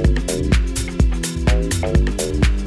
Thank you.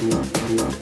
Редактор субтитров А.Семкин Корректор А.Егорова